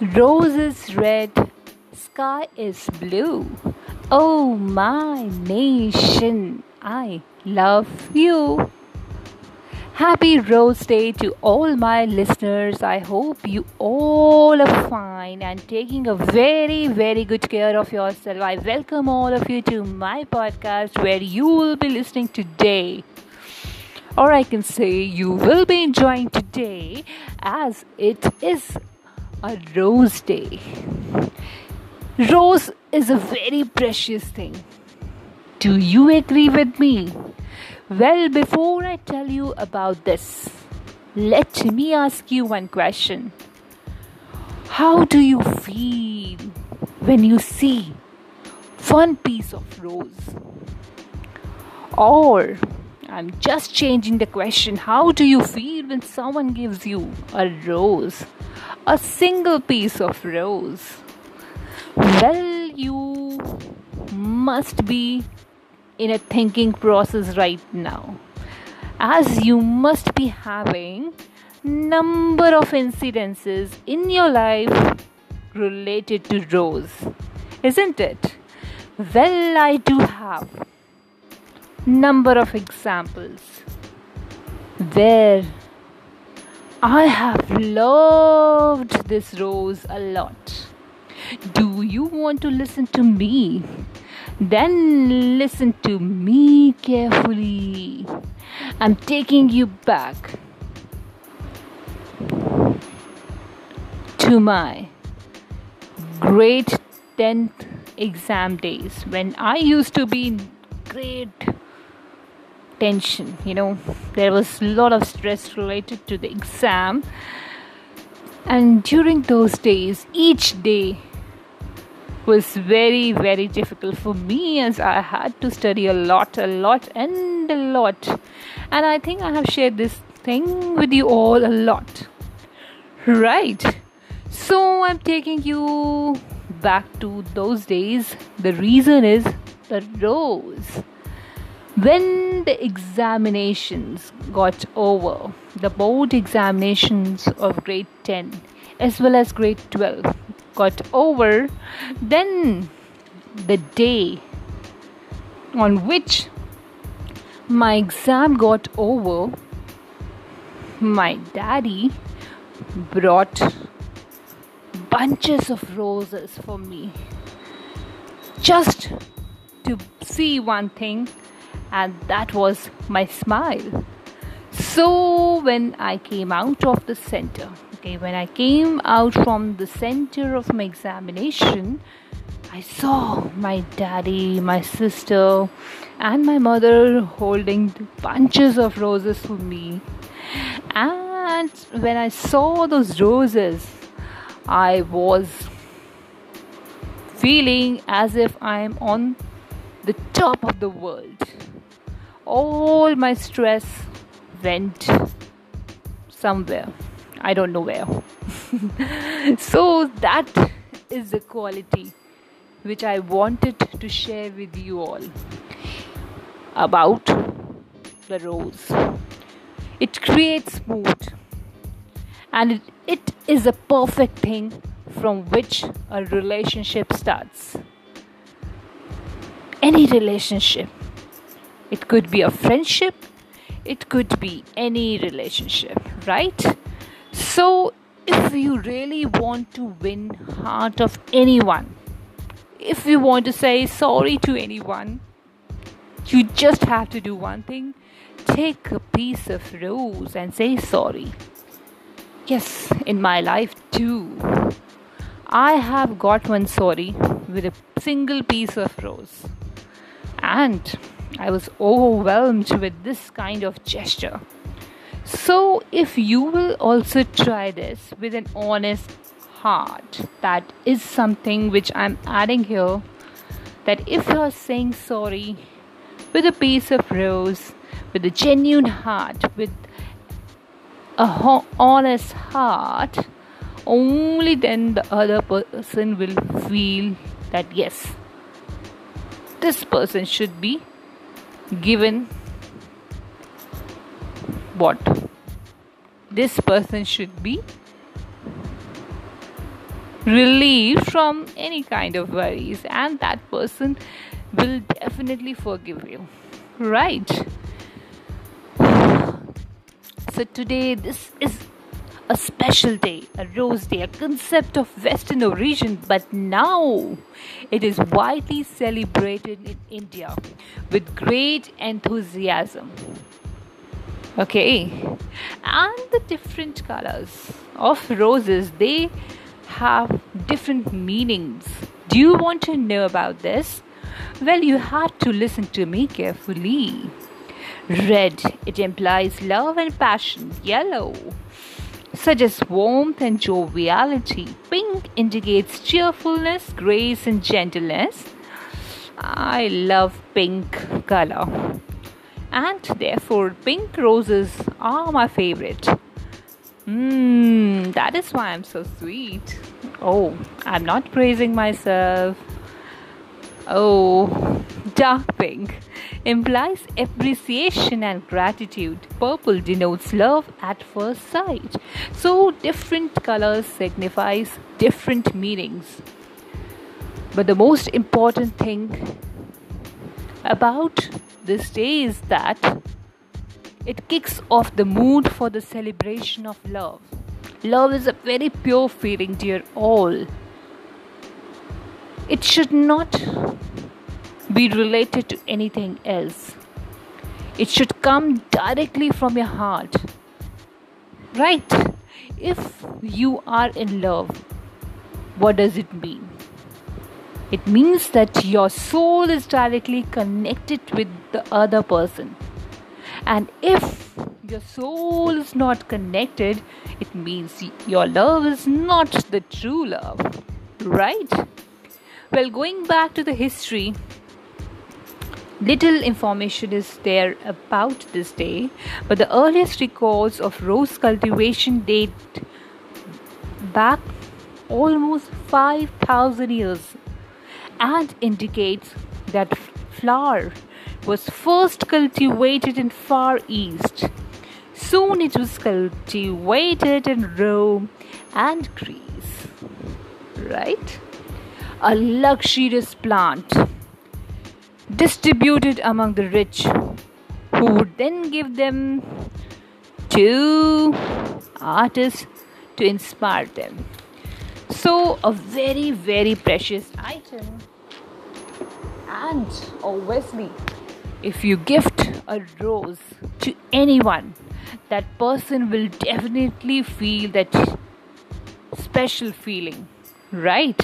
Rose is red, sky is blue. Oh, my nation, I love you. Happy Rose Day to all my listeners. I hope you all are fine and taking a very, very good care of yourself. I welcome all of you to my podcast where you will be listening today. Or I can say you will be enjoying today as it is a rose day. Rose is a very precious thing. Do you agree with me? Well, before I tell you about this, let me ask you one question. How do you feel when you see one piece of rose? Or, I'm just changing the question how do you feel when someone gives you a rose? A single piece of rose. Well, you must be in a thinking process right now as you must be having number of incidences in your life related to rose isn't it well i do have number of examples where I have loved this rose a lot. Do you want to listen to me? Then listen to me carefully. I'm taking you back to my grade 10th exam days when I used to be in grade tension you know. There was a lot of stress related to the exam. And during those days each day was very very difficult for me as i had to study a lot a lot and a lot. And i think i have shared this thing with you all a lot. Right. So i'm taking you back to those days. The reason is the rose when the examinations got over, the board examinations of grade 10 as well as grade 12 got over, then the day on which my exam got over, my daddy brought bunches of roses for me just to see one thing and that was my smile. So, when I came out of the center, okay, when I came out from the center of my examination, I saw my daddy, my sister, and my mother holding bunches of roses for me. And when I saw those roses, I was feeling as if I'm on the top of the world all my stress went somewhere. I don't know where. so that is the quality which I wanted to share with you all about the rose. It creates mood and it, it is a perfect thing from which a relationship starts. Any relationship it could be a friendship, it could be any relationship, right? So, if you really want to win heart of anyone, if you want to say sorry to anyone, you just have to do one thing take a piece of rose and say sorry. Yes, in my life too. I have got one sorry with a single piece of rose. And I was overwhelmed with this kind of gesture. So, if you will also try this with an honest heart, that is something which I'm adding here. That if you're saying sorry with a piece of rose, with a genuine heart, with a ho- honest heart, only then the other person will feel that yes, this person should be given what this person should be relieved from any kind of worries, and that person will definitely forgive you. Right? So, today, this is a special day, a rose day, a concept of Western origin, but now it is widely celebrated in India with great enthusiasm. Okay, and the different colors of roses they have different meanings. Do you want to know about this? Well, you have to listen to me carefully. Red, it implies love and passion. Yellow, suggests warmth and joviality. Pink indicates cheerfulness, grace, and gentleness. I love pink color, and therefore, pink roses are my favorite. Mmm, that is why I'm so sweet. Oh, I'm not praising myself. Oh, dark pink implies appreciation and gratitude. Purple denotes love at first sight. So different colors signifies different meanings. But the most important thing about this day is that it kicks off the mood for the celebration of love. Love is a very pure feeling, dear all. It should not be related to anything else. It should come directly from your heart. Right? If you are in love, what does it mean? It means that your soul is directly connected with the other person. And if your soul is not connected, it means your love is not the true love. Right? Well, going back to the history, Little information is there about this day, but the earliest records of rose cultivation date back almost 5000 years and indicates that flower was first cultivated in far east. Soon it was cultivated in rome and greece right? A luxurious plant distributed among the rich, who would then give them to artists to inspire them. So, a very, very precious item. And obviously, if you gift a rose to anyone, that person will definitely feel that special feeling, right?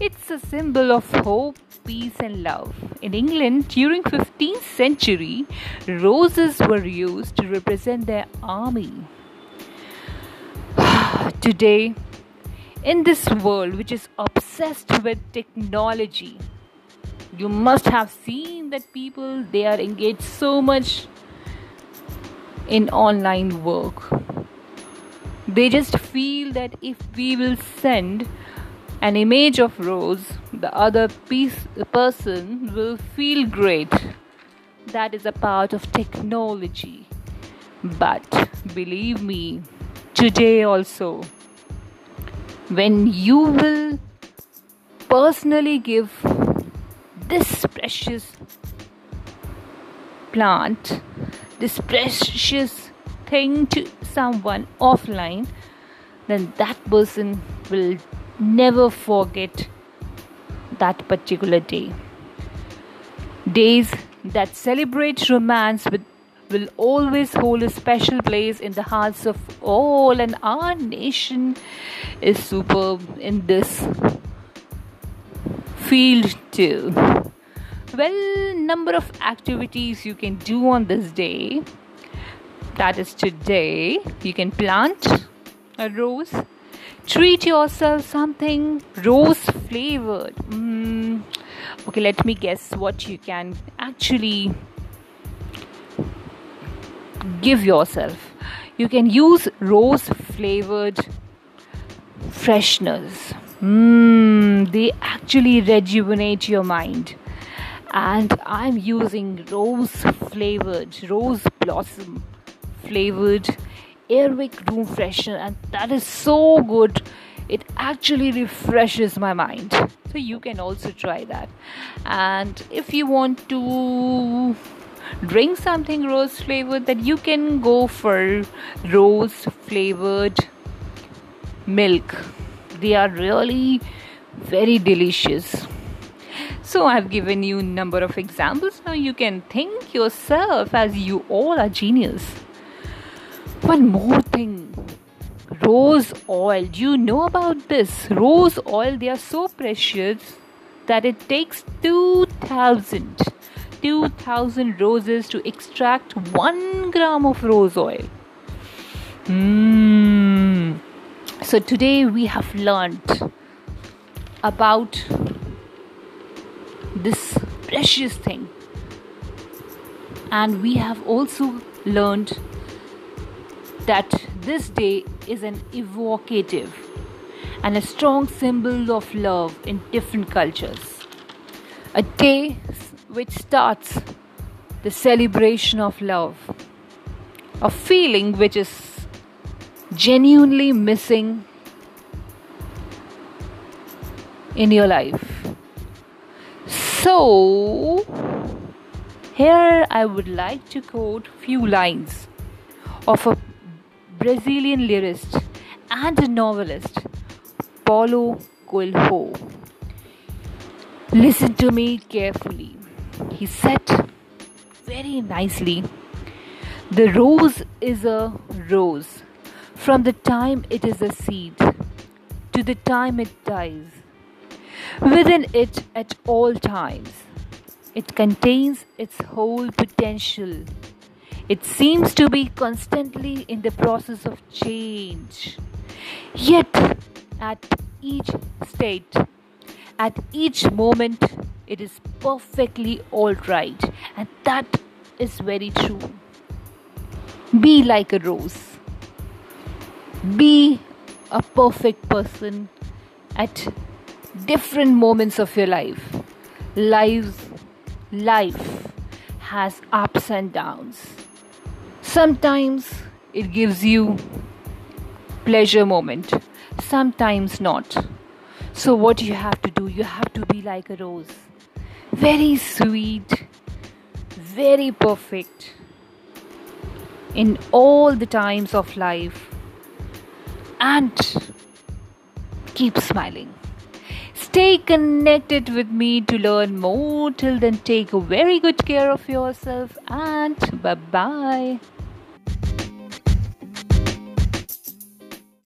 It's a symbol of hope peace and love. In England, during 15th century, roses were used to represent their army. Today, in this world which is obsessed with technology, you must have seen that people they are engaged so much in online work. They just feel that if we will send an image of Rose, the other piece, person will feel great. That is a part of technology. But believe me, today also, when you will personally give this precious plant, this precious thing to someone offline, then that person will never forget that particular day. Days that celebrate romance with, will always hold a special place in the hearts of all, and our nation is superb in this field too. Well, number of activities you can do on this day. That is today. You can plant a rose treat yourself something rose flavored. Mm, okay, let me guess what you can actually give yourself. You can use rose flavored fresheners. Mm, they actually rejuvenate your mind. And I'm using rose flavored, rose blossom flavored Airwick room freshener, and that is so good. it actually refreshes my mind. So you can also try that. And if you want to drink something rose flavored then you can go for rose flavored milk. They are really very delicious. So i've given you number of examples. Now you can think yourself as you all are genius one more thing. Rose oil. Do you know about this? Rose oil they are so precious that it takes 2000 2000 roses to extract 1 gram of rose oil. Mm. so today we have learned about this precious thing. And we have also learned that this day is an evocative and a strong symbol of love in different cultures. A day which starts the celebration of love, a feeling which is genuinely missing in your life. So, here I would like to quote few lines of a Brazilian lyricist and novelist, Paulo Coelho. Listen to me carefully. He said very nicely The rose is a rose from the time it is a seed to the time it dies. Within it, at all times, it contains its whole potential it seems to be constantly in the process of change. Yet, at each state, at each moment, it is perfectly alright, and that is very true. Be like a rose, be a perfect person at different moments of your life. Life, life has ups and downs Sometimes it gives you pleasure moment, sometimes not. So what you have to do, you have to be like a rose. Very sweet, very perfect in all the times of life and keep smiling. Stay connected with me to learn more. Till then, take very good care of yourself and bye bye.